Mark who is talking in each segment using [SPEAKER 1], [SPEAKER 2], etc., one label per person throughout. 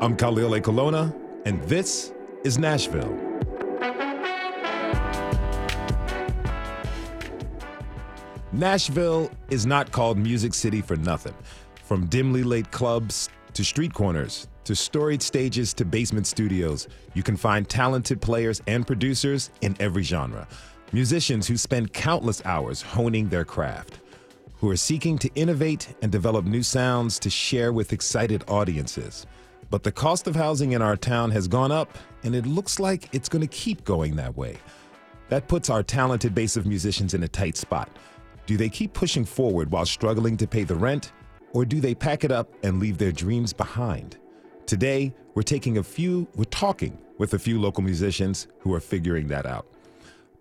[SPEAKER 1] I'm Khalil Ekulona, and this is Nashville. Nashville is not called Music City for nothing. From dimly lit clubs to street corners to storied stages to basement studios, you can find talented players and producers in every genre. Musicians who spend countless hours honing their craft, who are seeking to innovate and develop new sounds to share with excited audiences. But the cost of housing in our town has gone up, and it looks like it's going to keep going that way. That puts our talented base of musicians in a tight spot. Do they keep pushing forward while struggling to pay the rent, or do they pack it up and leave their dreams behind? Today, we're taking a few, we're talking with a few local musicians who are figuring that out.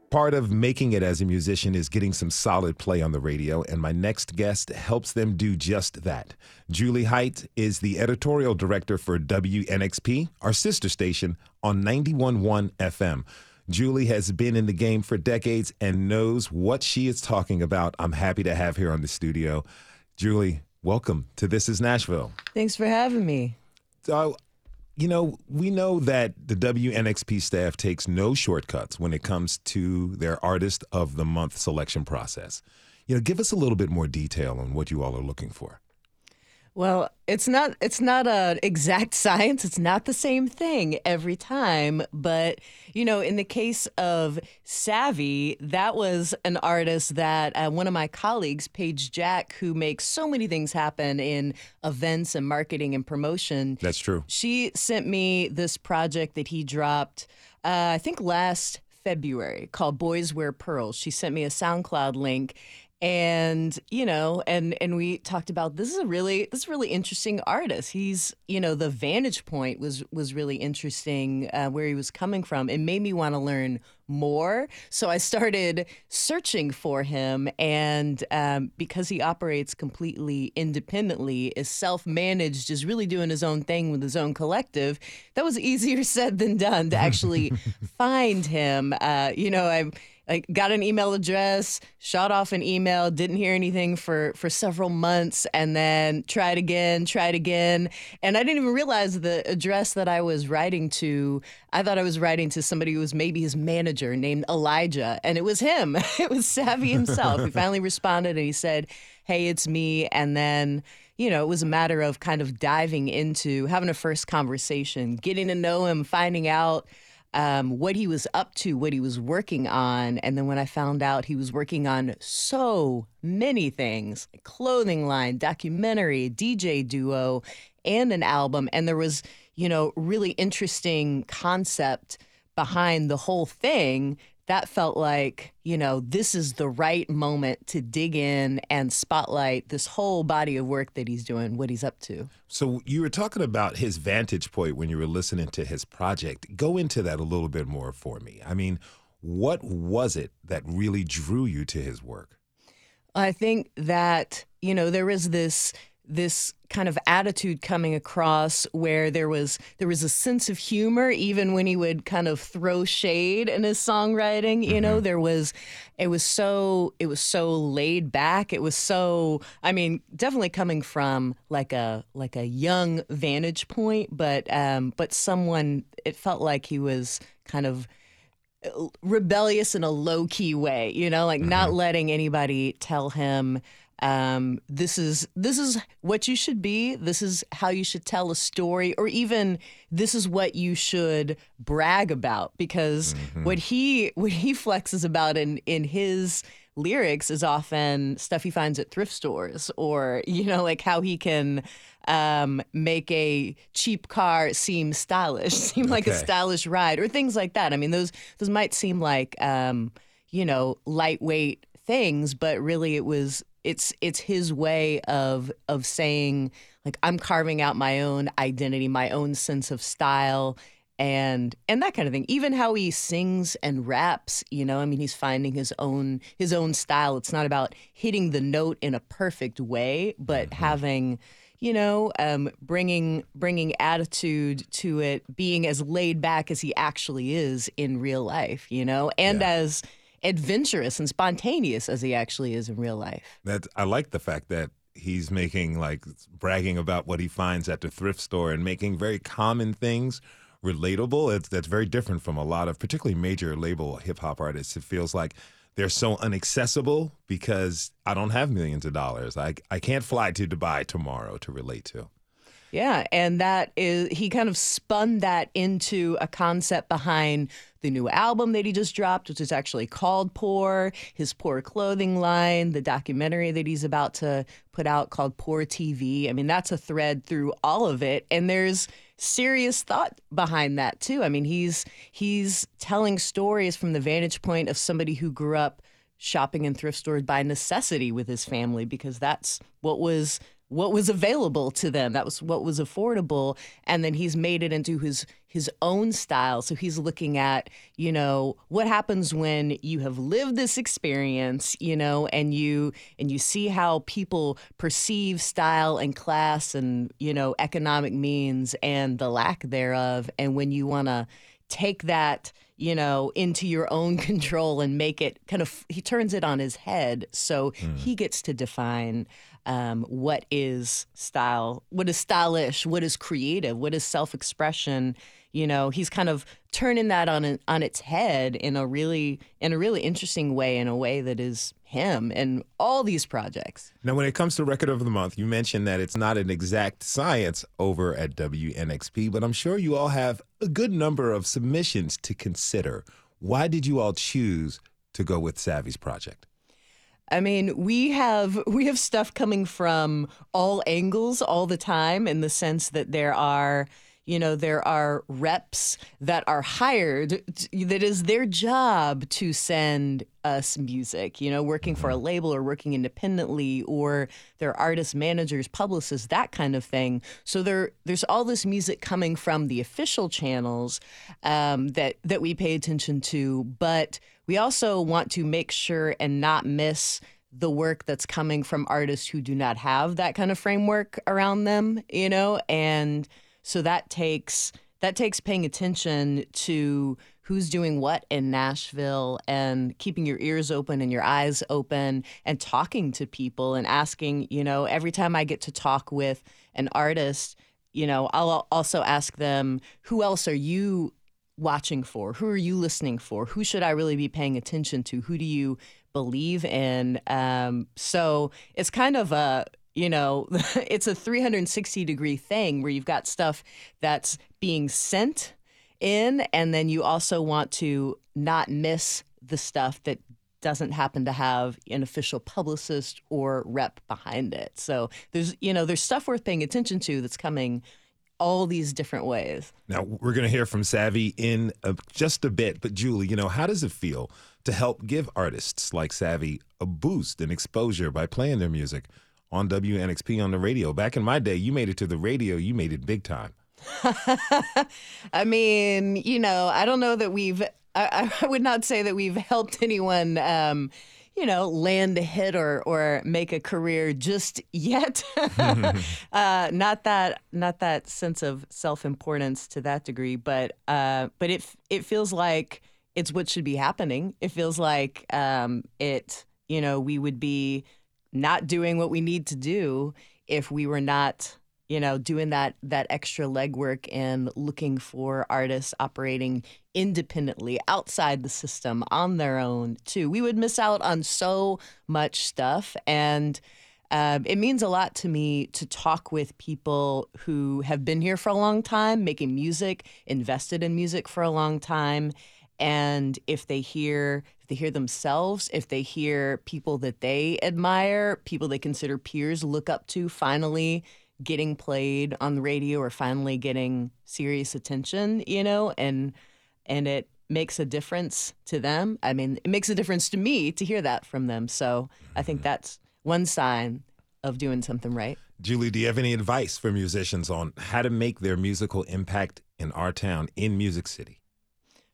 [SPEAKER 1] Part of making it as a musician is getting some solid play on the radio, and my next guest helps them do just that. Jewly Hight is the editorial director for WNXP, our sister station on 91.1 FM. Jewly has been in the game for decades and knows what she is talking about. I'm happy to have here on the studio. Jewly, welcome to This is Nashville.
[SPEAKER 2] Thanks for having me.
[SPEAKER 1] So, you know, we know that the WNXP staff takes no shortcuts when it comes to their Artist of the Month selection process. You know, give us a little bit more detail on what you all are looking for.
[SPEAKER 2] Well, it's not it's not an exact science. It's not the same thing every time, but you know, in the case of Savvy, that was an artist that uh, one of my colleagues, Paige Jack, who makes so many things happen in events and marketing and promotion.
[SPEAKER 1] That's true.
[SPEAKER 2] She sent me this project that he dropped, uh, I think last February, called Boys Wear Pearls. She sent me a SoundCloud link, and you know and and we talked about this is a really this is a really interesting artist. He's you know the vantage point was was really interesting uh, where he was coming from. It made me want to learn more. So i started searching for him and um, because he operates completely independently is self-managed is really doing his own thing with his own collective that was easier said than done to actually find him. Uh, you know i'm like got an email address, shot off an email, didn't hear anything for for several months, and then tried again, tried again, and I didn't even realize the address that I was writing to. I thought I was writing to somebody who was maybe his manager named Elijah, and it was him. it was Savvy himself. he finally responded and he said, "Hey, it's me," and then you know, it was a matter of kind of diving into having a first conversation, getting to know him, finding out um, what he was up to, what he was working on. And then when I found out he was working on so many things clothing line, documentary, DJ duo, and an album. And there was, you know, really interesting concept behind the whole thing that felt like, you know, this is the right moment to dig in and spotlight this whole body of work that he's doing, what he's up to.
[SPEAKER 1] So, you were talking about his vantage point when you were listening to his project. Go into that a little bit more for me. I mean, what was it that really drew you to his work?
[SPEAKER 2] I think that, you know, there is this this kind of attitude coming across where there was there was a sense of humor even when he would kind of throw shade in his songwriting you mm-hmm. know there was it was so it was so laid back it was so i mean definitely coming from like a like a young vantage point but um but someone it felt like he was kind of uh, rebellious in a low key way you know like mm-hmm. not letting anybody tell him um, this is this is what you should be. This is how you should tell a story, or even this is what you should brag about. Because mm-hmm. what he what he flexes about in in his lyrics is often stuff he finds at thrift stores, or you know, like how he can um, make a cheap car seem stylish, seem okay. like a stylish ride, or things like that. I mean, those those might seem like um, you know lightweight things, but really it was it's it's his way of of saying like I'm carving out my own identity, my own sense of style and and that kind of thing. Even how he sings and raps, you know, I mean he's finding his own his own style. It's not about hitting the note in a perfect way, but mm-hmm. having you know, um, bringing bringing attitude to it, being as laid back as he actually is in real life, you know, and yeah. as adventurous and spontaneous as he actually is in real life.
[SPEAKER 1] That I like the fact that he's making like bragging about what he finds at the thrift store and making very common things relatable. It's that's very different from a lot of particularly major label hip hop artists. It feels like they're so inaccessible because I don't have millions of dollars. I I can't fly to Dubai tomorrow to relate to.
[SPEAKER 2] Yeah, and that is he kind of spun that into a concept behind the new album that he just dropped, which is actually called Poor, his Poor clothing line, the documentary that he's about to put out called Poor TV. I mean, that's a thread through all of it, and there's serious thought behind that too. I mean, he's he's telling stories from the vantage point of somebody who grew up shopping in thrift stores by necessity with his family because that's what was what was available to them. That was what was affordable. And then he's made it into his his own style. So he's looking at, you know, what happens when you have lived this experience, you know, and you and you see how people perceive style and class and, you know, economic means and the lack thereof. And when you wanna take that you know, into your own control and make it kind of, he turns it on his head. So mm. he gets to define um, what is style, what is stylish, what is creative, what is self expression. You know, he's kind of turning that on on its head in a really in a really interesting way, in a way that is him and all these projects.
[SPEAKER 1] Now, when it comes to record of the month, you mentioned that it's not an exact science over at WNXP, but I'm sure you all have a good number of submissions to consider. Why did you all choose to go with Savvy's project?
[SPEAKER 2] I mean, we have we have stuff coming from all angles all the time in the sense that there are you know there are reps that are hired that is their job to send us music you know working for a mm-hmm. label or working independently or their artist managers publicists that kind of thing so there there's all this music coming from the official channels um, that that we pay attention to but we also want to make sure and not miss the work that's coming from artists who do not have that kind of framework around them, you know, and so that takes that takes paying attention to who's doing what in Nashville and keeping your ears open and your eyes open and talking to people and asking, you know, every time I get to talk with an artist, you know, I'll also ask them, who else are you watching for? Who are you listening for? Who should I really be paying attention to? Who do you believe in? Um, so it's kind of a you know, it's a 360 degree thing where you've got stuff that's being sent in, and then you also want to not miss the stuff that doesn't happen to have an official publicist or rep behind it. So there's, you know, there's stuff worth paying attention to that's coming all these different ways.
[SPEAKER 1] Now, we're going to hear from Savvy in a, just a bit, but Jewly, you know, how does it feel to help give artists like Savvy a boost and exposure by playing their music on WNXP on the radio? Back in my day, you made it to the radio, you made it big time.
[SPEAKER 2] I mean, you know, I don't know that we've, I, I would not say that we've helped anyone. Um, you know, land a hit or or make a career just yet. uh, not that not that sense of self importance to that degree, but uh, but it it feels like it's what should be happening. It feels like um, it. You know, we would be not doing what we need to do if we were not you know, doing that that extra legwork and looking for artists operating independently outside the system on their own too. We would miss out on so much stuff, and um, it means a lot to me to talk with people who have been here for a long time, making music, invested in music for a long time, and if they hear if they hear themselves if they hear people that they admire people they consider peers look up to finally getting played on the radio or finally getting serious attention, you know, and and it makes a difference to them. I mean, it makes a difference to me to hear that from them. So I think mm-hmm. that's one sign of doing something right.
[SPEAKER 1] Jewly, do you have any advice for musicians on how to make their musical impact in our town in Music City?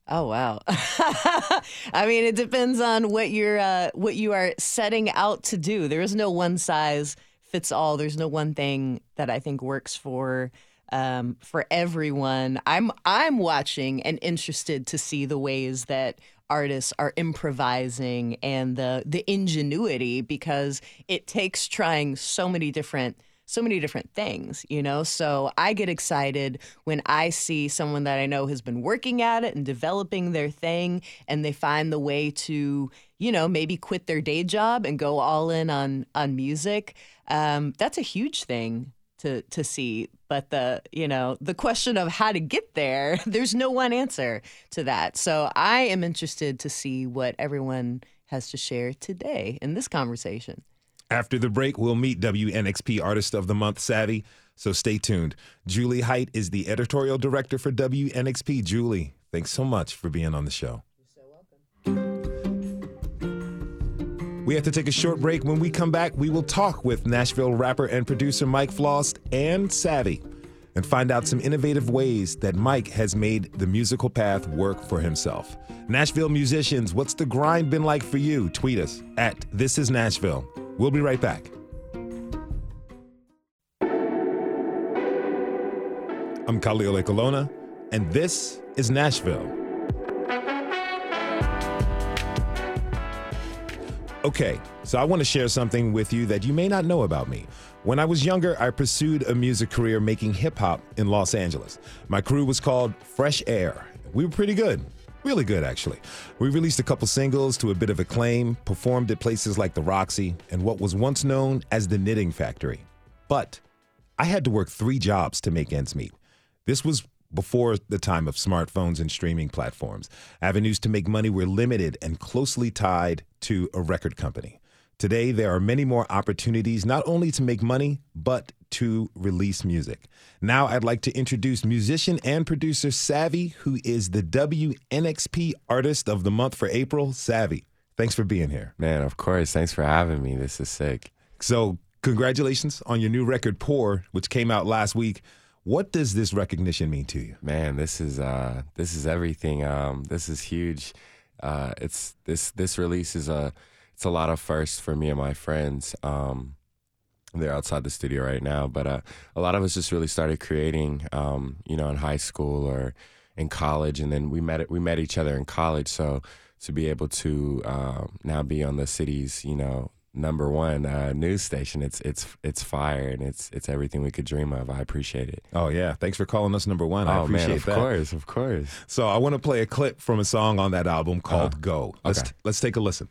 [SPEAKER 2] Oh wow! I mean, it depends on what you're uh, what you are setting out to do. There is no one size fits all. There's no one thing that I think works for um, for everyone. I'm I'm watching and interested to see the ways that artists are improvising and the the ingenuity because it takes trying so many different so many different things, you know? So I get excited when I see someone that I know has been working at it and developing their thing and they find the way to, you know, maybe quit their day job and go all in on on music. Um, that's a huge thing to to see but the you know the question of how to get there there's no one answer to that so i am interested to see what everyone has to share today in this conversation
[SPEAKER 1] after the break, we'll meet WNXP Artist of the Month, Savvy. So stay tuned. Jewly Hight is the editorial director for WNXP. Jewly, thanks so much for being on the show. We have to take a short break. When we come back, we will talk with Nashville rapper and producer Mike Floss and Savvy and find out some innovative ways that Mike has made the musical path work for himself. Nashville musicians, what's the grind been like for you? Tweet us at This Is Nashville. We'll be right back. I'm Khalil Ekulona, and this is Nashville. Okay, so I want to share something with you that you may not know about me. When I was younger, I pursued a music career making hip hop in Los Angeles. My crew was called Fresh Air. We were pretty good. Really good, actually. We released a couple singles to a bit of acclaim, performed at places like the Roxy and what was once known as the Knitting Factory. But I had to work three jobs to make ends meet. This was before the time of smartphones and streaming platforms. Avenues to make money were limited and closely tied to a record company. Today, there are many more opportunities not only to make money, but to release music. Now, I'd like to introduce musician and producer Savvy, who is the WNXP Artist of the Month for April. Savvy, thanks for being here.
[SPEAKER 3] Man, of course. Thanks for having me. This is sick.
[SPEAKER 1] So, congratulations on your new record, Poor, which came out last week. What does this recognition mean to you?
[SPEAKER 3] Man, this is uh, this is everything. Um, this is huge. Uh, it's this this release is a it's a lot of firsts for me and my friends. Um, they're outside the studio right now, but uh, a lot of us just really started creating, um, you know, in high school or in college, and then we met we met each other in college. So to be able to uh, now be on the city's, you know, number one uh, news station, it's it's it's fire and it's it's everything we could dream of. I appreciate it.
[SPEAKER 1] Oh yeah, thanks for calling us number one.
[SPEAKER 3] Oh,
[SPEAKER 1] I appreciate
[SPEAKER 3] man, of
[SPEAKER 1] that.
[SPEAKER 3] course, of course.
[SPEAKER 1] So I want to play a clip from a song on that album called
[SPEAKER 3] Uh-huh.
[SPEAKER 1] "Go." Let's
[SPEAKER 3] Okay.
[SPEAKER 1] let's take a listen.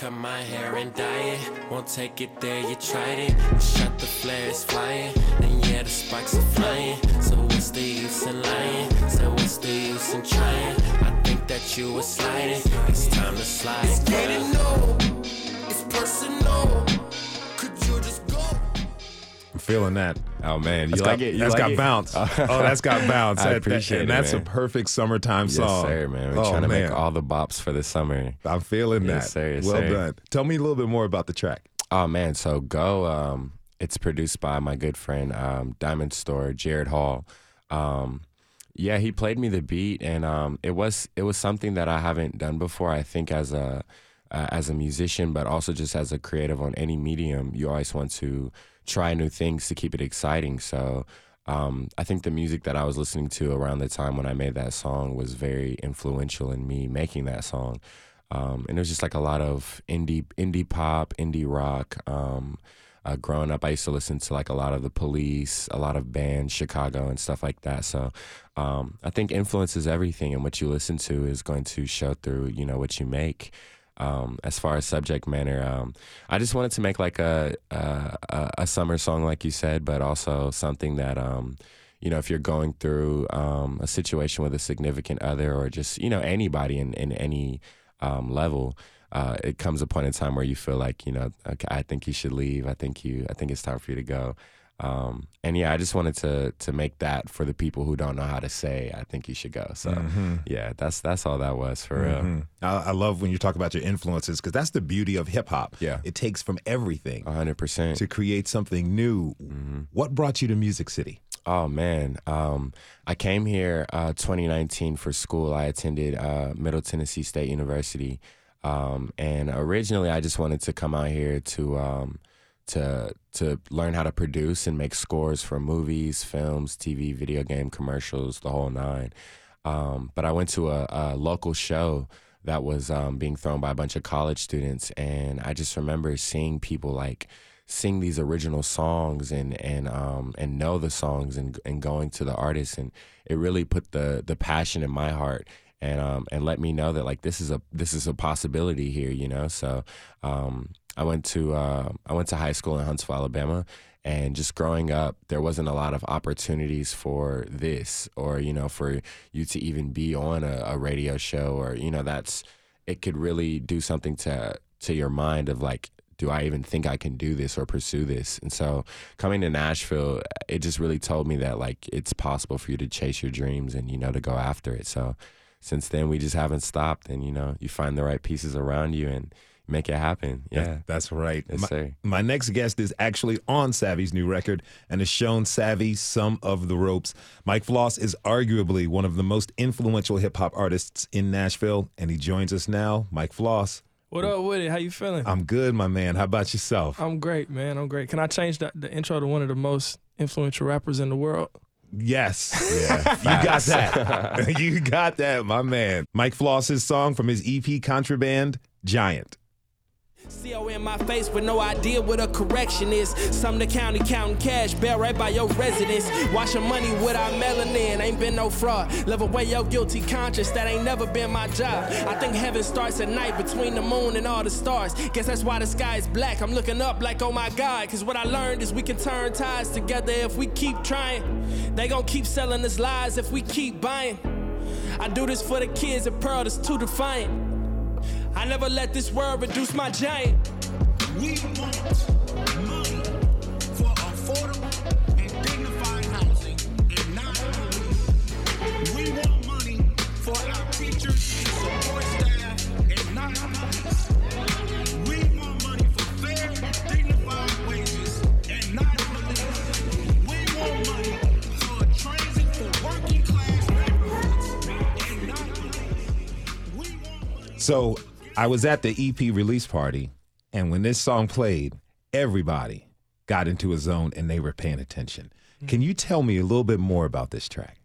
[SPEAKER 4] Cut my hair and dye it. Won't take it there, you tried it. Shot the flares flying, and yeah, the sparks are flying. So what's the use in lying? So what's the use in trying? I think that you were sliding. It's time to slide. It's getting no, it's personal.
[SPEAKER 1] Feeling that.
[SPEAKER 3] Oh man, you
[SPEAKER 1] That's
[SPEAKER 3] like
[SPEAKER 1] got,
[SPEAKER 3] it? You
[SPEAKER 1] that's
[SPEAKER 3] like
[SPEAKER 1] got
[SPEAKER 3] it?
[SPEAKER 1] bounce. oh, that's got bounce.
[SPEAKER 3] I
[SPEAKER 1] That- that-
[SPEAKER 3] appreciate
[SPEAKER 1] and
[SPEAKER 3] it,
[SPEAKER 1] that's
[SPEAKER 3] man.
[SPEAKER 1] a perfect summertime
[SPEAKER 3] Yes,
[SPEAKER 1] song.
[SPEAKER 3] sir, man. We're
[SPEAKER 1] oh,
[SPEAKER 3] trying to
[SPEAKER 1] man.
[SPEAKER 3] make all the bops for the summer.
[SPEAKER 1] I'm feeling
[SPEAKER 3] Yes,
[SPEAKER 1] that.
[SPEAKER 3] sir, yes,
[SPEAKER 1] well
[SPEAKER 3] sir.
[SPEAKER 1] done. Tell me a little bit more about the track.
[SPEAKER 3] Oh man, so go. Um, it's produced by my good friend um, Diamond Store, Jared Hall. Um, yeah, he played me the beat, and um, it was it was something that I haven't done before. I think as a uh, as a musician, but also just as a creative on any medium, you always want to try new things to keep it exciting. So. Um, I think the music that I was listening to around the time when I made that song was very influential in me making that song. Um, and it was just like a lot of indie indie pop, indie rock. Um, uh, growing up, I used to listen to like a lot of the Police, a lot of bands, Chicago, and stuff like that. So um, I think influence is everything, and what you listen to is going to show through, you know, what you make. Um, as far as subject matter, um, I just wanted to make like a, a a summer song, like you said, but also something that um, you know, if you're going through um, a situation with a significant other or just you know anybody in in any um, level, uh, it comes a point in time where you feel like you know, okay, I think you should leave. I think you, I think it's time for you to go. Um, and yeah, I just wanted to to make that for the people who don't know how to say, I think you should go. So yeah, that's that's all that was for real.
[SPEAKER 1] Mhm. I, I love when you talk about your influences because that's the beauty of hip hop.
[SPEAKER 3] Yeah.
[SPEAKER 1] It takes from everything
[SPEAKER 3] A hundred percent.
[SPEAKER 1] to create something new.
[SPEAKER 3] Mm-hmm.
[SPEAKER 1] What brought you to Music City?
[SPEAKER 3] Oh man, um, I came here uh, 2019 for school. I attended uh, Middle Tennessee State University, um, and originally I just wanted to come out here to um, to to learn how to produce and make scores for movies, films, TV, video game commercials, the whole nine. Um, but I went to a, a local show that was um, being thrown by a bunch of college students, and I just remember seeing people like sing these original songs and and um, and know the songs and and going to the artists, and it really put the the passion in my heart and um, and let me know that like this is a this is a possibility here, you know. So um, I went to uh, I went to high school in Huntsville, Alabama, and just growing up, there wasn't a lot of opportunities for this, or you know, for you to even be on a, a radio show, or you know, that's it could really do something to to your mind of like do I even think I can do this or pursue this? And so coming to Nashville, it just really told me that like it's possible for you to chase your dreams and you know to go after it. So since then we just haven't stopped and you know you find the right pieces around you and make it happen. Yeah,
[SPEAKER 1] that's right.
[SPEAKER 3] Yes,
[SPEAKER 1] my,
[SPEAKER 3] sir.
[SPEAKER 1] my next guest is actually on Savvy's new record and has shown Savvy some of the ropes. Mike Floss is arguably one of the most influential hip hop artists in Nashville, and he joins us now. Mike Floss.
[SPEAKER 5] What up with it? How you feeling?
[SPEAKER 1] I'm good, my man. How about yourself?
[SPEAKER 5] I'm great, man. I'm great. Can I change the, the intro to one of the most influential rappers in the world?
[SPEAKER 1] Yes.
[SPEAKER 3] Yeah,
[SPEAKER 1] you got that. you got that, my man. Mike Floss's song from his EP Contraband, Giant.
[SPEAKER 6] CO in my face with no idea what a correction is. Some the county counting cash, bail right by your residence. Washing money without melanin, ain't been no fraud. Live away your guilty conscience, that ain't never been my job. I think heaven starts at night between the moon and all the stars. Guess that's why the sky is black. I'm looking up like, oh my God. Cause what I learned is we can turn ties together if we keep trying. They gon' keep selling us lies if we keep buying. I do this for the kids at Pearl that's too defiant. I never let this world reduce my giant.
[SPEAKER 7] We want money for affordable and dignified housing and not police. We want money for our teachers and support staff and not police. We want money for fair and dignified wages and not police. We want money for transit for working class neighborhoods and not police. We want money.
[SPEAKER 1] So I was at the EP release party, and when this song played, everybody got into a zone and they were paying attention. Can you tell me a little bit more about this track?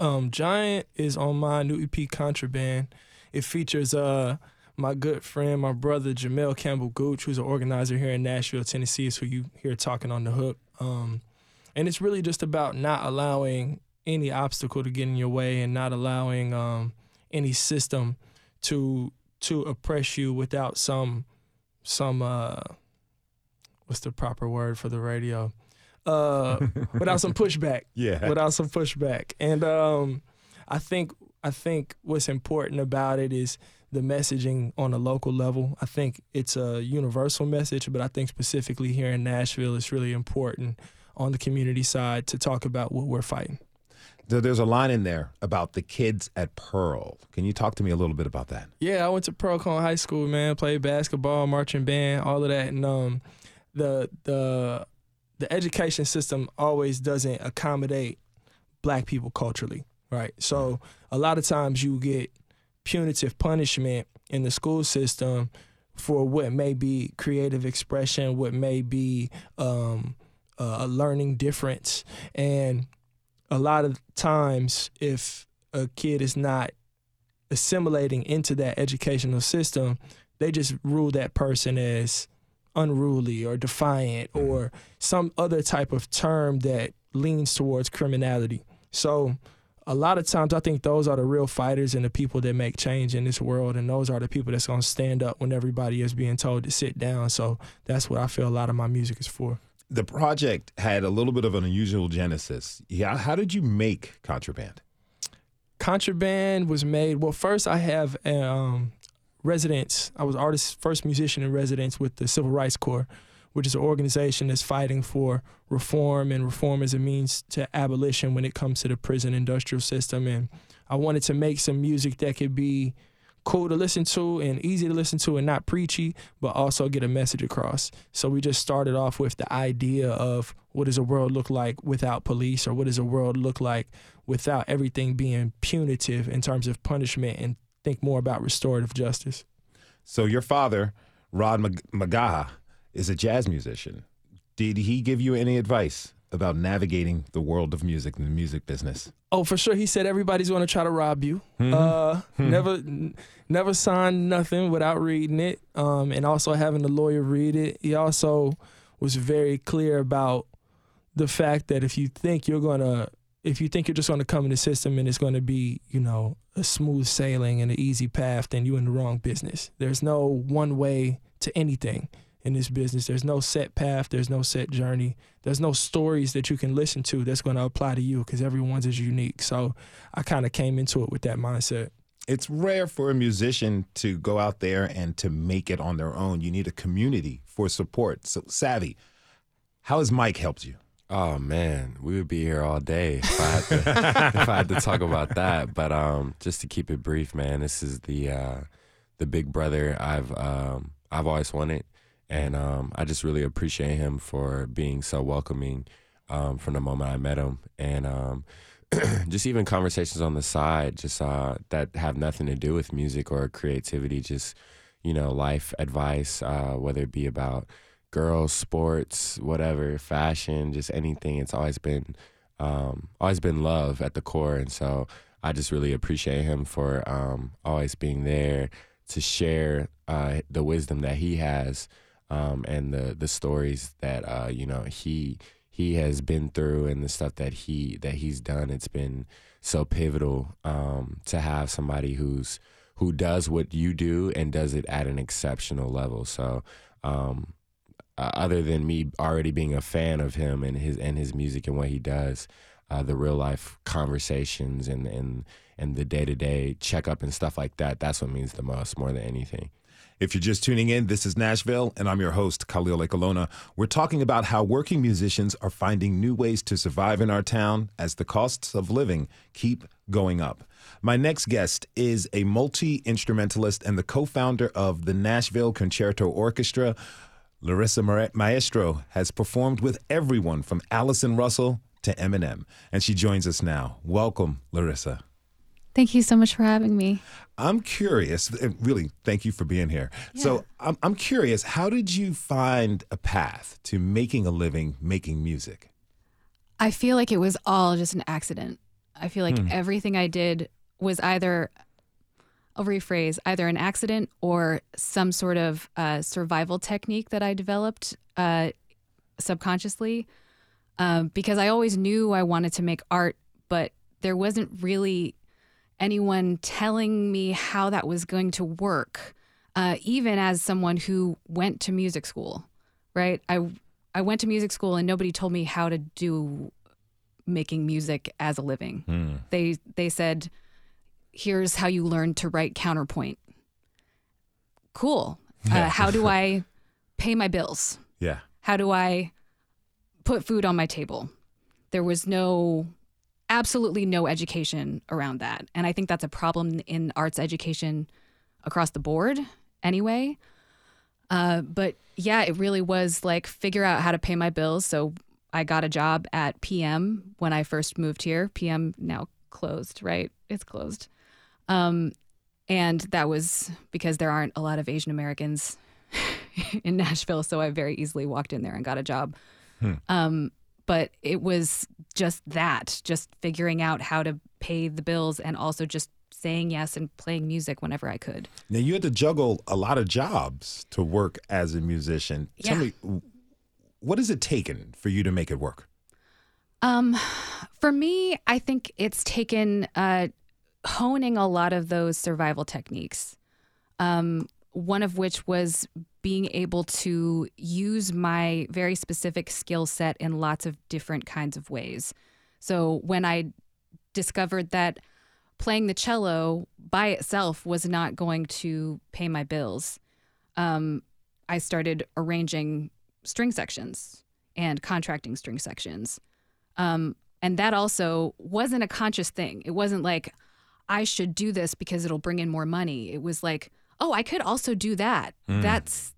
[SPEAKER 5] Um, Giant is on my new EP Contraband. It features uh my good friend, my brother Jamel Campbell Gooch, who's an organizer here in Nashville, Tennessee, is who you hear talking on the hook. Um, and it's really just about not allowing any obstacle to get in your way and not allowing um, any system to to oppress you without some some uh what's the proper word for the radio? Uh without some pushback.
[SPEAKER 1] Yeah.
[SPEAKER 5] Without some pushback. And um I think I think what's important about it is the messaging on a local level. I think it's a universal message, but I think specifically here in Nashville it's really important on the community side to talk about what we're fighting.
[SPEAKER 1] There's a line in there about the kids at Pearl. Can you talk to me a little bit about that?
[SPEAKER 5] Yeah, I went to Pearl-Cohn High School, man. Played basketball, marching band, all of that, and um, the the the education system always doesn't accommodate black people culturally, right? So a lot of times you get punitive punishment in the school system for what may be creative expression, what may be um, a learning difference, and a lot of times if a kid is not assimilating into that educational system, they just rule that person as unruly or defiant mm-hmm. or some other type of term that leans towards criminality. So a lot of times I think those are the real fighters and the people that make change in this world and those are the people that's going to stand up when everybody is being told to sit down. So that's what I feel a lot of my music is for.
[SPEAKER 1] The project had a little bit of an unusual genesis. Yeah, how did you make Contraband?
[SPEAKER 5] Contraband was made. Well, first I have um, residence. I was artist first musician in residence with the Civil Rights Corps, which is an organization that's fighting for reform and reform as a means to abolition when it comes to the prison industrial system. And I wanted to make some music that could be cool to listen to and easy to listen to and not preachy, but also get a message across. So we just started off with the idea of what does a world look like without police or what does a world look like without everything being punitive in terms of punishment and think more about restorative justice.
[SPEAKER 1] So your father, Rod Mag- McGaha, is a jazz musician. Did he give you any advice about navigating the world of music and the music business?
[SPEAKER 5] Oh, for sure. He said everybody's going to try to rob you. Uh, never, n- never sign nothing without reading it, um, and also having the lawyer read it. He also was very clear about the fact that if you think you're gonna, if you think you're just gonna come in the system and it's gonna be, you know, a smooth sailing and an easy path, then you're in the wrong business. There's no one way to anything in this business. There's no set path. There's no set journey. There's no stories that you can listen to that's going to apply to you because everyone's is unique. So I kind of came into it with that mindset.
[SPEAKER 1] It's rare for a musician to go out there and to make it on their own. You need a community for support. So, Savvy, how has Mike helped you?
[SPEAKER 3] Oh man, we would be here all day if I had to, if I had to talk about that. But um, just to keep it brief, man, this is the uh, the big brother I've um, I've always wanted, and um, I just really appreciate him for being so welcoming um, from the moment I met him, and um, just even conversations on the side, just uh, that have nothing to do with music or creativity, just you know, life advice, uh, whether it be about girls, sports, whatever, fashion, just anything. It's always been um, always been love at the core, and so I just really appreciate him for um, always being there to share uh, the wisdom that he has um, and the the stories that uh, you know he he has been through and the stuff that he that he's done. It's been so pivotal um, to have somebody who's who does what you do and does it at an exceptional level. So. Um, uh, other than me already being a fan of him and his and his music and what he does, uh, the real life conversations and and and the day to day checkup and stuff like that. That's what means the most, more than anything.
[SPEAKER 1] If you're just tuning in, this is Nashville, and I'm your host, Khalil Ekulona. We're talking about how working musicians are finding new ways to survive in our town as the costs of living keep going up. My next guest is a multi instrumentalist and the co founder of the Nashville Concerto Orchestra. Larissa Maestro has performed with everyone from Allison Russell to Eminem, and she joins us now. Welcome, Larissa.
[SPEAKER 8] Thank you so much for having me.
[SPEAKER 1] I'm curious, and really, thank you for being here. So, I'm, I'm curious, how did you find a path to making a living making music?
[SPEAKER 8] I feel like it was all just an accident. I feel like everything I did was either, I'll rephrase, either an accident or some sort of uh, survival technique that I developed uh, subconsciously. Um, because I always knew I wanted to make art, but there wasn't really anyone telling me how that was going to work, uh, even as someone who went to music school, right? I I went to music school and nobody told me how to do making music as a living. They they said, "Here's how you learn to write counterpoint." Cool. Uh, how do I pay my bills?
[SPEAKER 1] Yeah.
[SPEAKER 8] How do I put food on my table? There was no, absolutely no education around that. And I think that's a problem in arts education across the board anyway. Uh, but yeah, it really was like figure out how to pay my bills. So I got a job at PM when I first moved here. PM now closed, right? It's closed. Um, and that was because there aren't a lot of Asian Americans in Nashville, so I very easily walked in there and got a job. Um, but it was just that, just figuring out how to pay the bills and also just saying yes and playing music whenever I could.
[SPEAKER 1] Now, you had to juggle a lot of jobs to work as a musician. Tell me, what has it taken for you to make it work?
[SPEAKER 8] Um, for me, I think it's taken uh, honing a lot of those survival techniques. Um, one of which was being able to use my very specific skill set in lots of different kinds of ways. So when I discovered that playing the cello by itself was not going to pay my bills, um, I started arranging string sections and contracting string sections. Um, and that also wasn't a conscious thing. It wasn't like, I should do this because it'll bring in more money. It was like, oh, I could also do that. That's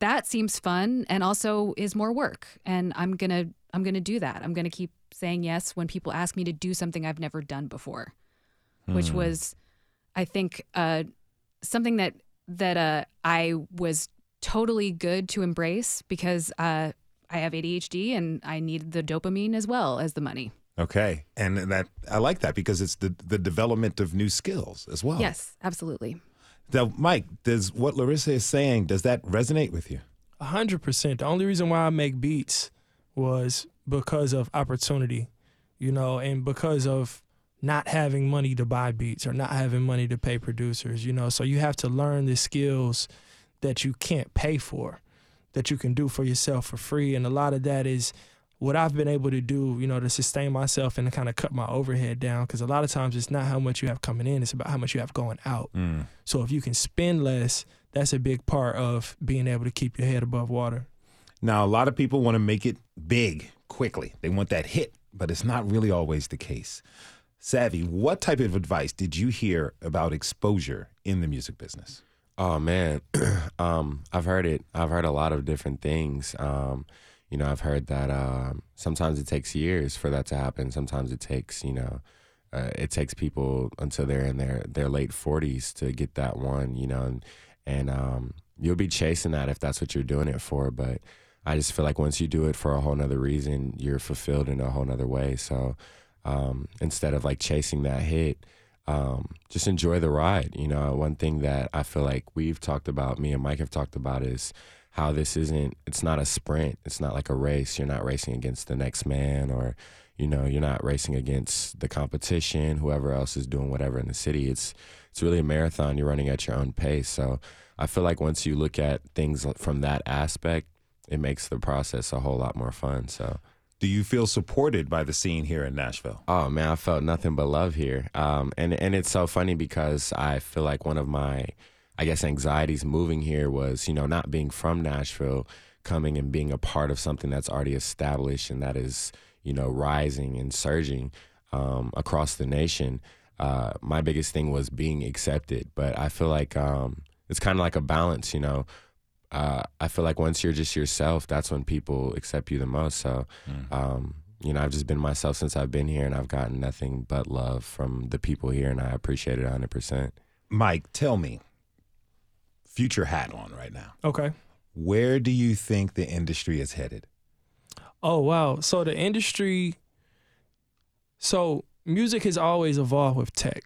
[SPEAKER 8] that seems fun and also is more work. And I'm gonna I'm gonna do that. I'm gonna keep saying yes when people ask me to do something I've never done before. Which was, I think, uh, something that that uh, I was totally good to embrace because uh, I have ADHD and I need the dopamine as well as the money.
[SPEAKER 1] Okay, and that I like that because it's the the development of new skills as well.
[SPEAKER 8] Yes, absolutely.
[SPEAKER 1] Now, Mike, does what Larissa is saying does that resonate with you?
[SPEAKER 5] A hundred percent. The only reason why I make beats was because of opportunity, you know, and because of not having money to buy beats or not having money to pay producers, you know. So you have to learn the skills that you can't pay for, that you can do for yourself for free. And a lot of that is what I've been able to do, you know, to sustain myself and to kind of cut my overhead down. Because a lot of times it's not how much you have coming in, it's about how much you have going out. So if you can spend less, that's a big part of being able to keep your head above water.
[SPEAKER 1] Now, a lot of people want to make it big quickly. They want that hit, but it's not really always the case. Savvy, what type of advice did you hear about exposure in the music business?
[SPEAKER 3] Oh man, um, I've heard it. I've heard a lot of different things. Um, you know, I've heard that um, sometimes it takes years for that to happen. Sometimes it takes, you know, uh, it takes people until they're in their their late forties to get that one. You know, and and um, you'll be chasing that if that's what you're doing it for. But I just feel like once you do it for a whole nother reason, you're fulfilled in a whole nother way. So um, instead of like chasing that hit, um, just enjoy the ride. You know, one thing that I feel like we've talked about, me and Mike have talked about, is how this isn't. It's not a sprint. It's not like a race. You're not racing against the next man, or you know, you're not racing against the competition, whoever else is doing whatever in the city. It's it's really a marathon. You're running at your own pace. So I feel like once you look at things from that aspect, it makes the process a whole lot more fun. So.
[SPEAKER 1] Do you feel supported by the scene here in Nashville?
[SPEAKER 3] Oh man, I felt nothing but love here. Um, and and it's so funny because I feel like one of my, I guess, anxieties moving here was you know not being from Nashville, coming and being a part of something that's already established and that is you know rising and surging um, across the nation. Uh, my biggest thing was being accepted, but I feel like um, it's kind of like a balance, you know. Uh, I feel like once you're just yourself, that's when people accept you the most. So, um, you know, I've just been myself since I've been here, and I've gotten nothing but love from the people here, and I appreciate it 100. percent
[SPEAKER 1] Mike, tell me, future hat on right now.
[SPEAKER 5] Okay.
[SPEAKER 1] Where do you think the industry is headed?
[SPEAKER 5] Oh wow. So the industry so music has always evolved with tech,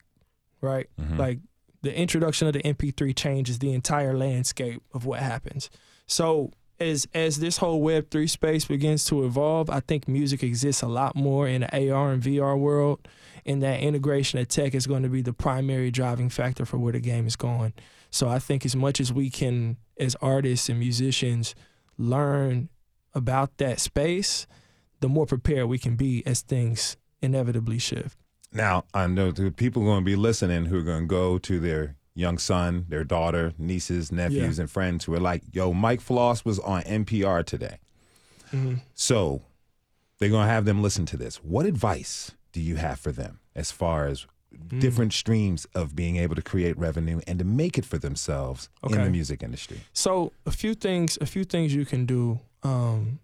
[SPEAKER 5] right? Mm-hmm. Like the introduction of the MP3 changes the entire landscape of what happens. So as as this whole web 3 space begins to evolve, I think music exists a lot more in the AR and VR world and that integration of tech is going to be the primary driving factor for where the game is going. So I think as much as we can as artists and musicians learn about that space, the more prepared we can be as things inevitably shift.
[SPEAKER 1] Now, I know the people going to be listening who are going to go to their young son, their daughter, nieces, nephews, and friends who are like, yo, Mike Floss was on NPR today. Mm-hmm. So they're going to have them listen to this. What advice do you have for them as far as different streams of being able to create revenue and to make it for themselves in the music industry?
[SPEAKER 5] So a few things, a few things you can do. Um,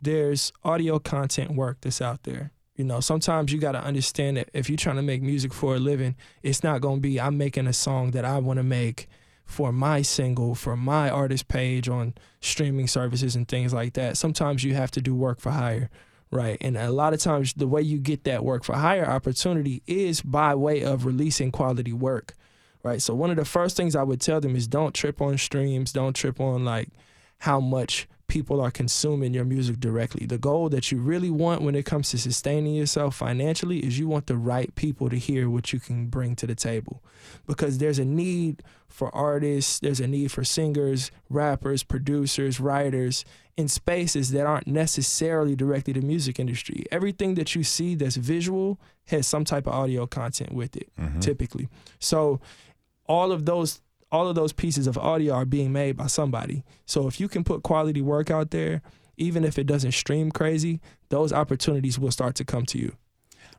[SPEAKER 5] there's audio content work that's out there. You know, sometimes you got to understand that if you're trying to make music for a living, it's not going to be I'm making a song that I want to make for my single, for my artist page on streaming services and things like that. Sometimes you have to do work for hire, right? And a lot of times the way you get that work for hire opportunity is by way of releasing quality work right? So one of the first things I would tell them is don't trip on streams, don't trip on like how much people are consuming your music directly. The goal that you really want when it comes to sustaining yourself financially is you want the right people to hear what you can bring to the table. Because there's a need for artists, there's a need for singers, rappers, producers, writers in spaces that aren't necessarily directly the music industry. Everything that you see that's visual has some type of audio content with it, mm-hmm. typically. So all of those all of those pieces of audio are being made by somebody. So if you can put quality work out there, even if it doesn't stream crazy, those opportunities will start to come to you.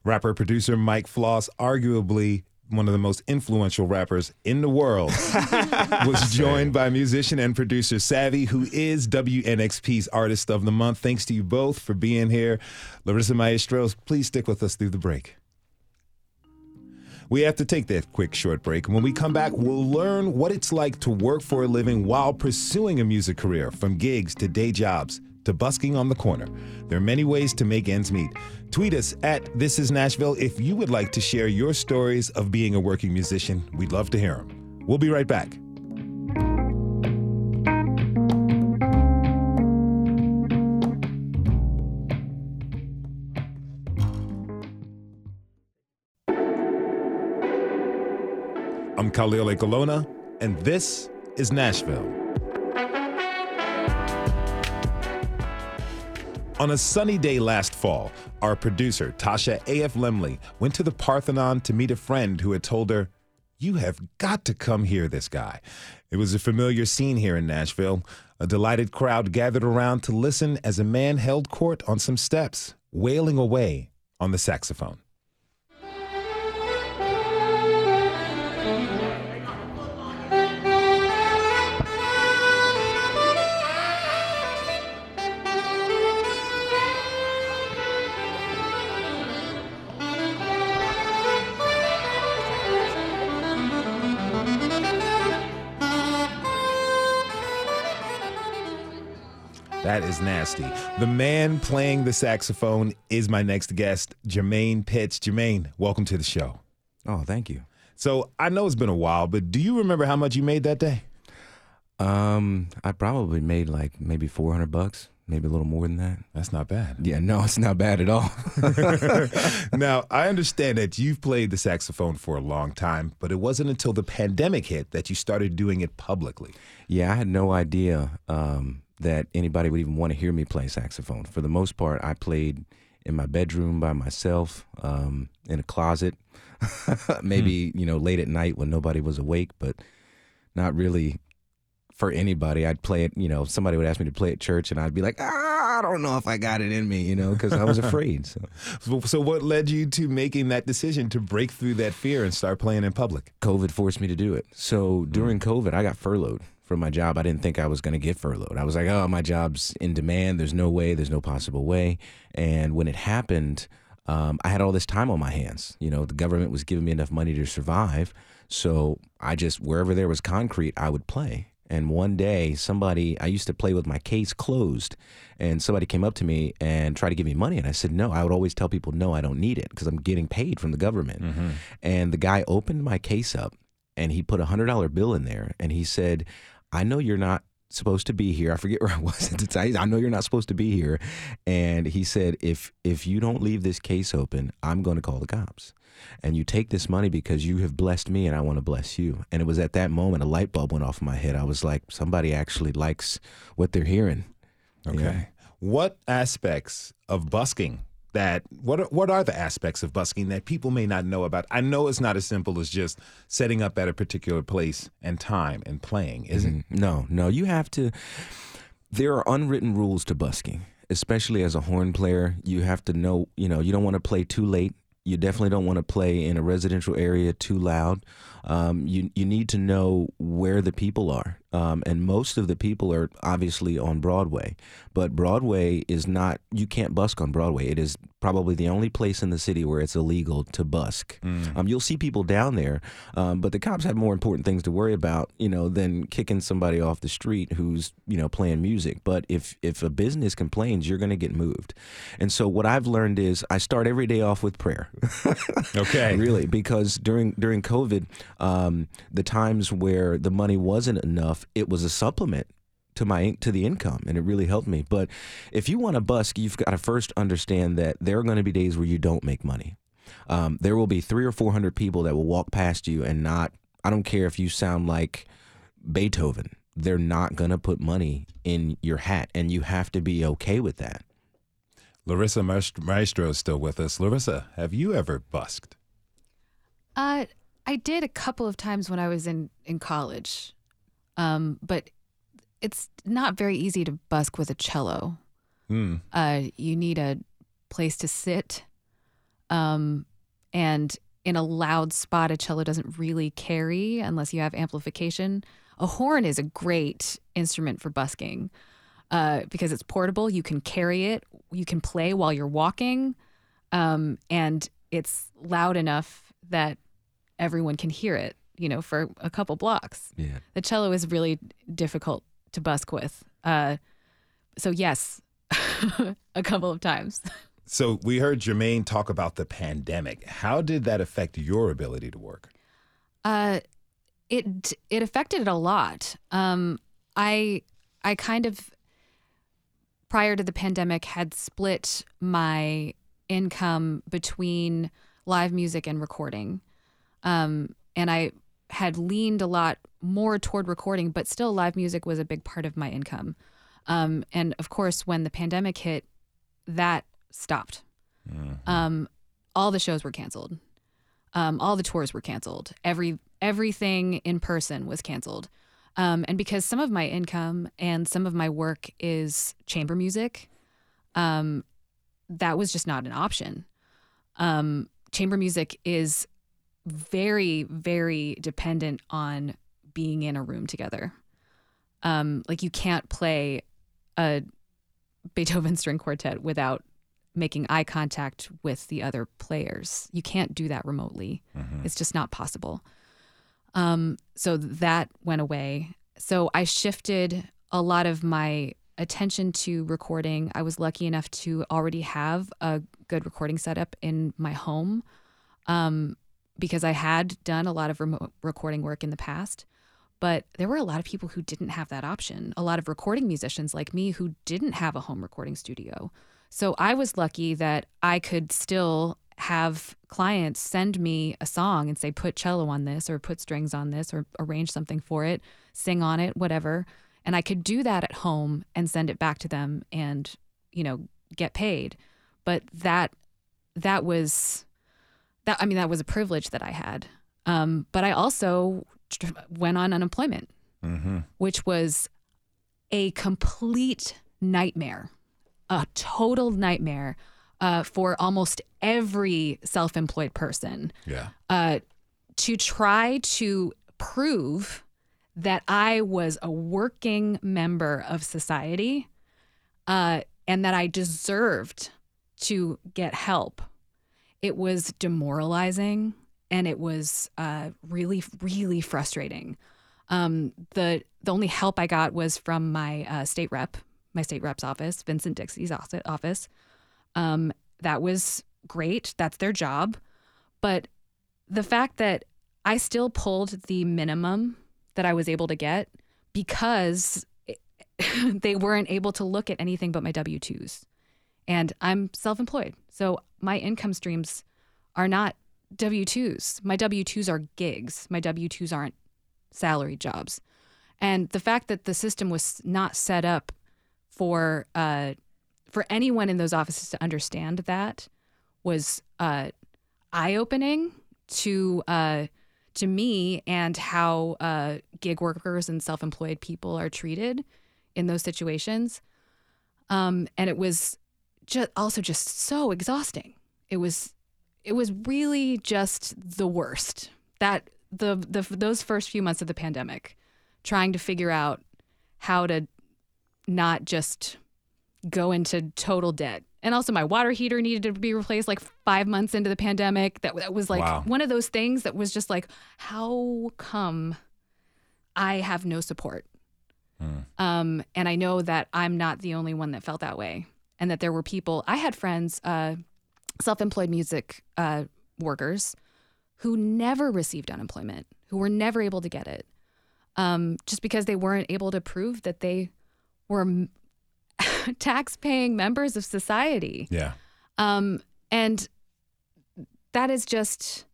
[SPEAKER 1] Rapper producer Mike Floss, arguably one of the most influential rappers in the world, was joined by musician and producer Savvy, who is WNXP's Artist of the Month. Thanks to you both for being here. Larissa Maestros, please stick with us through the break. We have to take that quick short break. When we come back, we'll learn what it's like to work for a living while pursuing a music career, from gigs to day jobs to busking on the corner. There are many ways to make ends meet. Tweet us at This Is Nashville if you would like to share your stories of being a working musician. We'd love to hear them. We'll be right back. Khalil Ekulona, and this is Nashville. On a sunny day last fall, our producer, Tasha A.F. Lemley, went to the Parthenon to meet a friend who had told her, You have got to come hear this guy. It was a familiar scene here in Nashville. A delighted crowd gathered around to listen as a man held court on some steps, wailing away on the saxophone. That is nasty. The man playing the saxophone is my next guest, Jamaine Pitts. Jamaine, welcome to the show.
[SPEAKER 9] Oh, thank you.
[SPEAKER 1] So I know it's been a while, but do you remember how much you made that day?
[SPEAKER 9] Um, I probably made like maybe 400 bucks, maybe a little more than that.
[SPEAKER 1] That's not bad.
[SPEAKER 9] Yeah, no, it's not bad at all.
[SPEAKER 1] now, I understand that you've played the saxophone for a long time, but it wasn't until the pandemic hit that you started doing it publicly.
[SPEAKER 9] yeah, I had no idea um, that anybody would even want to hear me play saxophone. For the most part, I played in my bedroom by myself, um, in a closet, maybe, you know, late at night when nobody was awake, but not really for anybody. I'd play it, you know, somebody would ask me to play at church and I'd be like, ah, I don't know if I got it in me, you know, because I was afraid. So
[SPEAKER 1] So, so what led you to making that decision to break through that fear and start playing in public?
[SPEAKER 9] COVID forced me to do it. So during COVID, I got furloughed from my job. I didn't think I was going to get furloughed. I was like, oh, my job's in demand. There's no way. There's no possible way. And when it happened, um, I had all this time on my hands. You know, the government was giving me enough money to survive. So I just, wherever there was concrete, I would play. And one day, somebody, I used to play with my case closed, and somebody came up to me and tried to give me money. And I said, no, I would always tell people, no, I don't need it because I'm getting paid from the government. And the guy opened my case up and he put a $100 bill in there and he said, I know you're not supposed to be here. I forget where I was at the time. I know you're not supposed to be here. And he said, if if you don't leave this case open, I'm going to call the cops. And you take this money because you have blessed me and I want to bless you. And it was at that moment a light bulb went off in my head. I was like, somebody actually likes what they're hearing.
[SPEAKER 1] Okay. What aspects of busking that what are, what are the aspects of busking that people may not know about? I know it's not as simple as just setting up at a particular place and time and playing, is it?
[SPEAKER 9] Mm, No, no. You have to. There are unwritten rules to busking, especially as a horn player. You have to know, you know, you don't want to play too late. You definitely don't want to play in a residential area too loud. Um, you you need to know where the people are, um, and most of the people are obviously on Broadway. But Broadway is not. You can't busk on Broadway. It is probably the only place in the city where it's illegal to busk. Um, you'll see people down there, um, but the cops have more important things to worry about, you know, than kicking somebody off the street who's you know playing music. But if if a business complains, you're going to get moved. And so what I've learned is I start every day off with prayer.
[SPEAKER 1] Okay.
[SPEAKER 9] really, because during during COVID, um, the times where the money wasn't enough, it was a supplement to my to the income, and it really helped me. But if you want to busk, you've got to first understand that there are going to be days where you don't make money. Um, there will be three or four hundred people that will walk past you and not. I don't care if you sound like Beethoven. They're not going to put money in your hat, and you have to be okay with that.
[SPEAKER 1] Larissa Maestro is still with us. Larissa, have you ever busked?
[SPEAKER 8] Uh, I did a couple of times when I was in in college, um, but it's not very easy to busk with a cello.
[SPEAKER 1] Hmm.
[SPEAKER 8] Uh, you need a place to sit, um, and in a loud spot, a cello doesn't really carry unless you have amplification. A horn is a great instrument for busking uh, because it's portable. You can carry it. You can play while you're walking, um, and it's loud enough that everyone can hear it. You know, for a couple blocks.
[SPEAKER 9] Yeah.
[SPEAKER 8] The cello is really difficult to busk with. Uh, so yes, a couple of times.
[SPEAKER 1] So we heard Jamaine talk about the pandemic. How did that affect your ability to work?
[SPEAKER 8] Uh, it it affected it a lot. Um, I I kind of prior to the pandemic had split my income between live music and recording, um, and I had leaned a lot more toward recording, but still live music was a big part of my income. Um, and of course, when the pandemic hit, that stopped. Um, all the shows were canceled. Um, all the tours were canceled. Every everything in person was canceled. Um, and because some of my income and some of my work is chamber music, um, that was just not an option. Um, chamber music is very, very dependent on being in a room together. Um, like you can't play a Beethoven string quartet without making eye contact with the other players. You can't do that remotely. It's just not possible. Um, so that went away. So I shifted a lot of my attention to recording. I was lucky enough to already have a good recording setup in my home um, because I had done a lot of remote recording work in the past. But there were a lot of people who didn't have that option. A lot of recording musicians like me who didn't have a home recording studio. So I was lucky that I could still have clients send me a song and say, put cello on this or put strings on this or arrange something for it, sing on it, whatever. And I could do that at home and send it back to them and, you know, get paid. But that, that was, that, I mean, that was a privilege that I had. Um, but I also tr- went on unemployment, which was a complete nightmare, a total nightmare uh, for almost every self employed person
[SPEAKER 1] Yeah.
[SPEAKER 8] uh, to try to prove that I was a working member of society uh, and that I deserved to get help. It was demoralizing and it was uh, really, really frustrating. Um, the the only help I got was from my uh, state rep, my state rep's office, Vincent Dixie's office-. Um, that was great. That's their job. But the fact that I still pulled the minimum that I was able to get because they weren't able to look at anything but my W 2s. And I'm self employed. So my income streams are not W 2s. My W 2s are gigs. My W 2s aren't salary jobs. And the fact that the system was not set up for uh, for anyone in those offices to understand that was uh, eye opening to uh, to me and how uh, gig workers and self employed people are treated in those situations. Um, and it was just also just so exhausting. It was it was really just the worst. That the the those first few months of the pandemic, trying to figure out how to not just go into total debt. And also my water heater needed to be replaced like 5 months into the pandemic. That that was like
[SPEAKER 1] Wow.
[SPEAKER 8] one of those things that was just like how come I have no support? Um, and I know that I'm not the only one that felt that way, and that there were people. I had friends, uh, self-employed music uh, workers, who never received unemployment, who were never able to get it, um, just because they weren't able to prove that they were m- tax-paying members of society.
[SPEAKER 1] Yeah.
[SPEAKER 8] Um, and that is just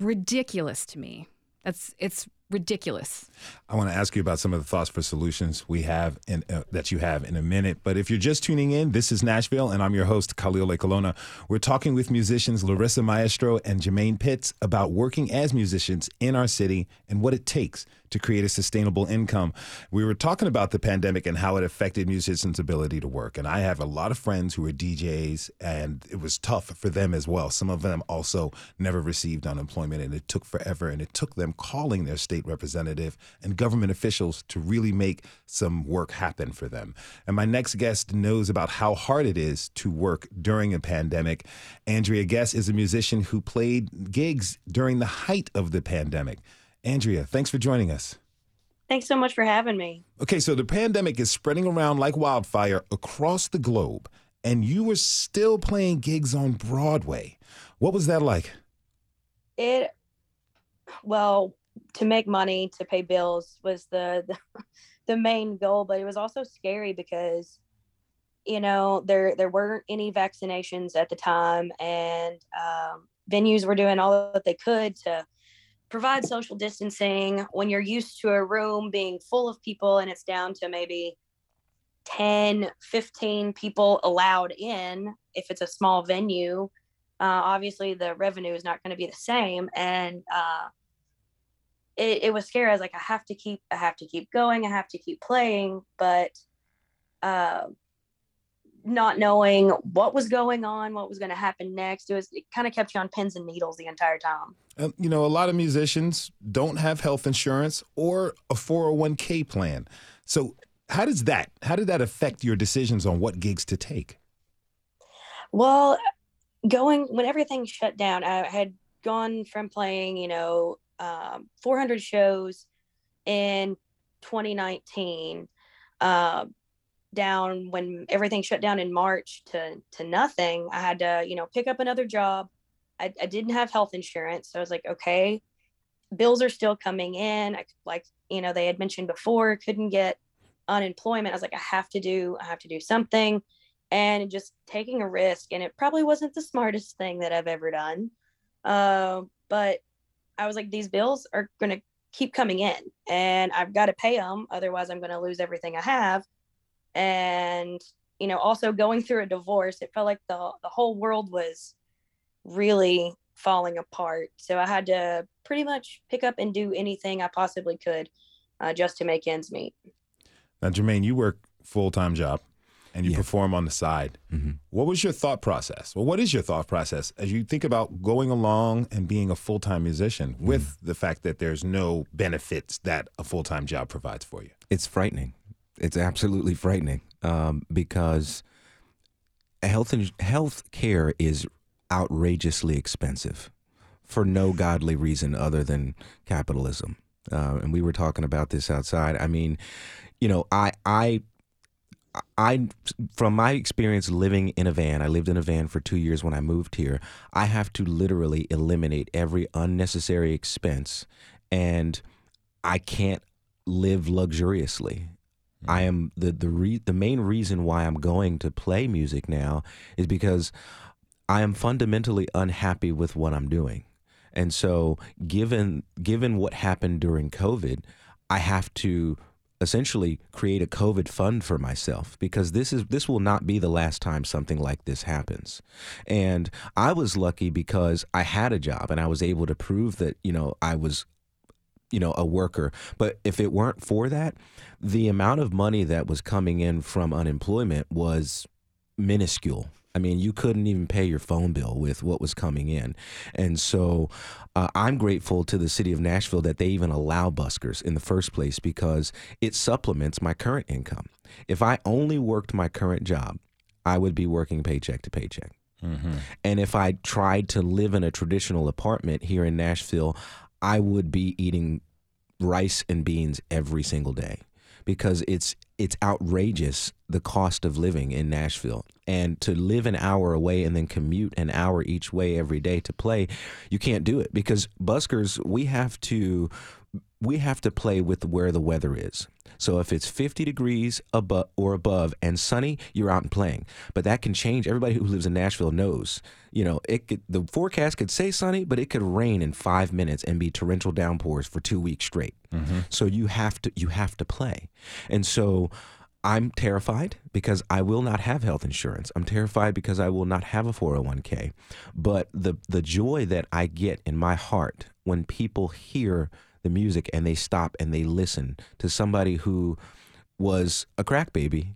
[SPEAKER 8] ridiculous to me. That's it's ridiculous.
[SPEAKER 1] I want to ask you about some of the thoughts for solutions we have in, uh, that you have in a minute. But if you're just tuning in, this is Nashville, and I'm your host, Khalil Ekulona. We're talking with musicians Larissa Maestro and Jamaine Pitts about working as musicians in our city and what it takes to create a sustainable income. We were talking about the pandemic and how it affected musicians' ability to work. And I have a lot of friends who are DJs, and it was tough for them as well. Some of them also never received unemployment, and it took forever. And it took them calling their state representative and government officials to really make some work happen for them. And my next guest knows about how hard it is to work during a pandemic. Andrea Guess is a musician who played gigs during the height of the pandemic. Andrea, thanks for joining us.
[SPEAKER 10] Thanks so much for having me.
[SPEAKER 1] Okay, so the pandemic is spreading around like wildfire across the globe, and you were still playing gigs on Broadway. What was that like?
[SPEAKER 10] It, well, to make money to pay bills was the, the the main goal, but it was also scary because, you know, there there weren't any vaccinations at the time, and um, venues were doing all that they could to provide social distancing when you're used to a room being full of people and it's down to maybe 10 15 people allowed in if it's a small venue uh, obviously the revenue is not going to be the same and uh, it, it was scary i was like i have to keep i have to keep going i have to keep playing but uh, not knowing what was going on what was going to happen next it was it kind of kept you on pins and needles the entire time
[SPEAKER 1] Um, you know, a lot of musicians don't have health insurance or a 401k plan. So, how does that? How did that affect your decisions on what gigs to take?
[SPEAKER 10] Well, going when everything shut down, I had gone from playing, you know, um, 400 shows in 2019 uh, down when everything shut down in March to to nothing. I had to, you know, pick up another job. I, I didn't have health insurance, so I was like, okay, bills are still coming in. I like, you know, they had mentioned before, couldn't get unemployment. I was like, I have to do, I have to do something and just taking a risk. And it probably wasn't the smartest thing that I've ever done. Uh, but I was like, these bills are going to keep coming in and I've got to pay them. Otherwise, I'm going to lose everything I have. And, you know, also going through a divorce, it felt like the, the whole world was really falling apart. So I had to pretty much pick up and do anything I possibly could uh, just to make ends meet.
[SPEAKER 1] Now, Jamaine, you work full time job and you
[SPEAKER 9] Yeah.
[SPEAKER 1] perform on the side.
[SPEAKER 9] Mhm.
[SPEAKER 1] What was your thought process? Well, what is your thought process as you think about going along and being a full time musician with the fact that there's no benefits that a full time job provides for you?
[SPEAKER 9] It's frightening. It's absolutely frightening um, because health and health care is outrageously expensive for no godly reason other than capitalism. Uh, and we were talking about this outside. I mean, you know, I I I from my experience living in a van, I lived in a van for 2 years when I moved here. I have to literally eliminate every unnecessary expense and I can't live luxuriously. I mm. am the the re, the main reason why I'm going to play music now is because I am fundamentally unhappy with what I'm doing. And so given given what happened during COVID, I have to essentially create a COVID fund for myself because this is this will not be the last time something like this happens. And I was lucky because I had a job and I was able to prove that, you know, I was you know a worker but if it weren't for that the amount of money that was coming in from unemployment was minuscule i mean you couldn't even pay your phone bill with what was coming in. And so uh, i'm grateful to the city of nashville that they even allow buskers in the first place because it supplements my current income. If i only worked my current job i would be working paycheck to paycheck. And if I tried to live in a traditional apartment here in Nashville, I would be eating rice and beans every single day because it's it's outrageous the cost of living in Nashville. And to live an hour away and then commute an hour each way every day to play, you can't do it because buskers we have to we have to play with where the weather is. So if it's 50 degrees above or above and sunny, you're out and playing. But that can change. Everybody who lives in Nashville knows. You know, it could, the forecast could say sunny, but it could rain in five minutes and be torrential downpours for two weeks straight. Mm-hmm. So you have to you have to play, and so. I'm terrified because I will not have health insurance. I'm terrified because I will not have a 401k. But the the joy that I get in my heart when people hear the music and they stop and they listen to somebody who was a crack baby,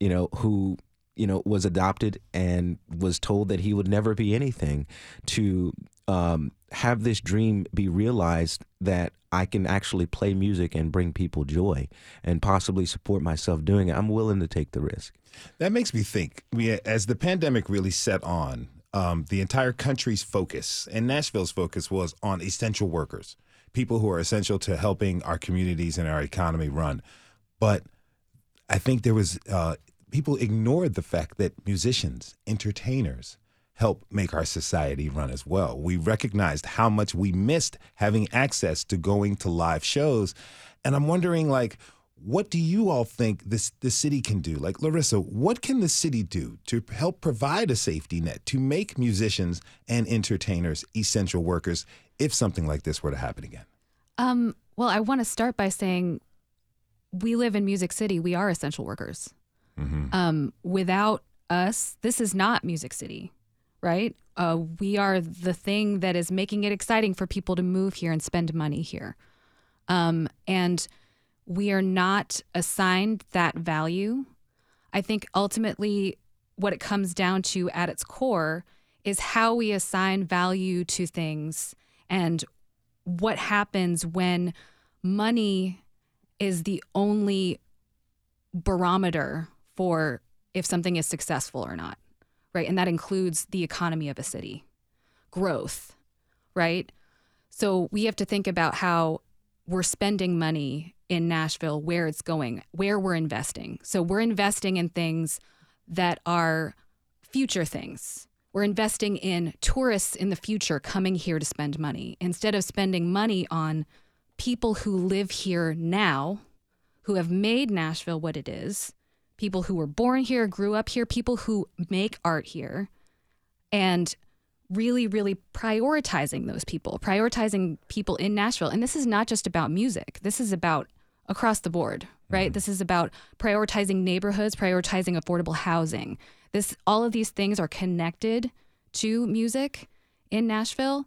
[SPEAKER 9] you know, who you know was adopted and was told that he would never be anything to um, have this dream be realized that I can actually play music and bring people joy and possibly support myself doing it. I'm willing to take the risk.
[SPEAKER 1] That makes me think. We, as the pandemic really set on, um, the entire country's focus and Nashville's focus was on essential workers, people who are essential to helping our communities and our economy run. But I think there was uh, people ignored the fact that musicians, entertainers, help make our society run as well. We recognized how much we missed having access to going to live shows, and I'm wondering, like, what do you all think this the city can do? Like Larissa, what can the city do to help provide a safety net to make musicians and entertainers essential workers if something like this were to happen again?
[SPEAKER 8] Um, well, I want to start by saying we live in Music City. We are essential workers. Um, without us, this is not Music City, right? Uh, we are the thing that is making it exciting for people to move here and spend money here. Um, and we are not assigned that value. I think ultimately what it comes down to at its core is how we assign value to things and what happens when money is the only barometer for if something is successful or not, right? And that includes the economy of a city, growth, right? So we have to think about how we're spending money in Nashville, where it's going, where we're investing. So we're investing in things that are future things. We're investing in tourists in the future coming here to spend money instead of spending money on people who live here now, who have made Nashville what it is, people who were born here, grew up here, people who make art here, and really, really prioritizing those people, prioritizing people in Nashville. And this is not just about music, this is about across the board, right? This is about prioritizing neighborhoods, prioritizing affordable housing. This all of these things are connected to music in Nashville.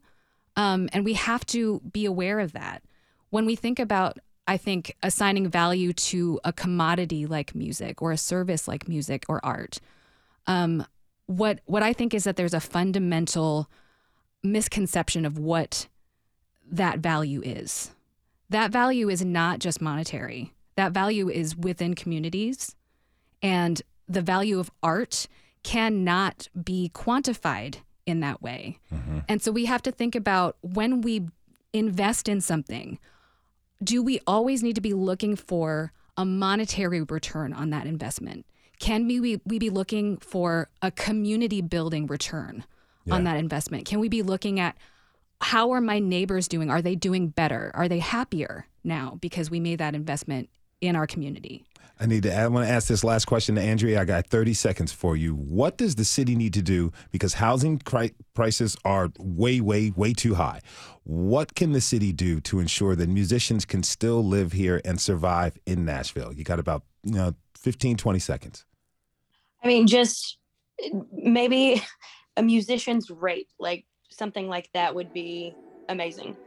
[SPEAKER 8] Um, and we have to be aware of that. When we think about, I think, assigning value to a commodity like music or a service like music or art, um, what what I think is that there's a fundamental misconception of what that value is. That value is not just monetary. That value is within communities, and the value of art cannot be quantified in that way. And so we have to think about when we invest in something, do we always need to be looking for a monetary return on that investment? Can we, we, we be looking for a community building return on that investment? Can we be looking at how are my neighbors doing? Are they doing better? Are they happier now because we made that investment in our community?
[SPEAKER 1] I need to. I want to ask this last question to Andrea. I got 30 seconds for you. What does the city need to do because housing cri- prices are way, way, way too high? What can the city do to ensure that musicians can still live here and survive in Nashville? You got about you know 15, 20 seconds.
[SPEAKER 10] I mean, just maybe a musician's rate, like something like that would be amazing.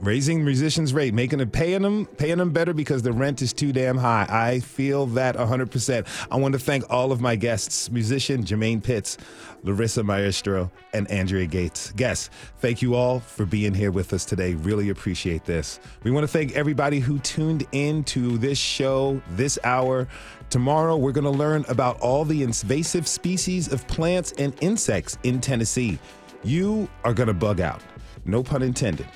[SPEAKER 1] Raising musicians' rate, making it paying them, paying them better because the rent is too damn high. I feel that 100%. I want to thank all of my guests, musician Jamaine Pitts, Larissa Maestro, and Andrea Gates. Guests, thank you all for being here with us today. Really appreciate this. We want to thank everybody who tuned in to this show this hour. Tomorrow, we're going to learn about all the invasive species of plants and insects in Tennessee. You are going to bug out. No pun intended.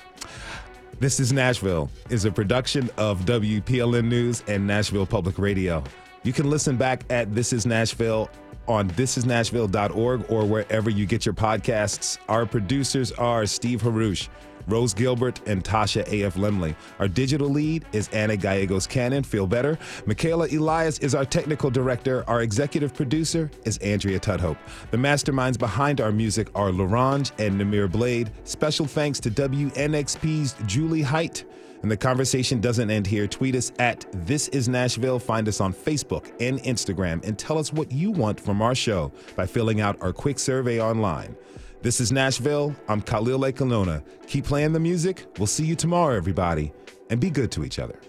[SPEAKER 1] This is Nashville is a production of WPLN News and Nashville Public Radio. You can listen back at This Is Nashville on thisisnashville.org or wherever you get your podcasts. Our producers are Steve Haruch, Rose Gilbert, and Tasha A.F. Lemley. Our digital lead is Anna Gallegos Cannon. Feel better. Michaela Elias is our technical director. Our executive producer is Andrea Tudhope. The masterminds behind our music are Larange and Namir Blade. Special thanks to WNXP's Jewly Hight. And the conversation doesn't end here. Tweet us at This Is Nashville. Find us on Facebook and Instagram and tell us what you want from our show by filling out our quick survey online. This is Nashville. I'm Khalil Lake Keep playing the music. We'll see you tomorrow, everybody. And be good to each other.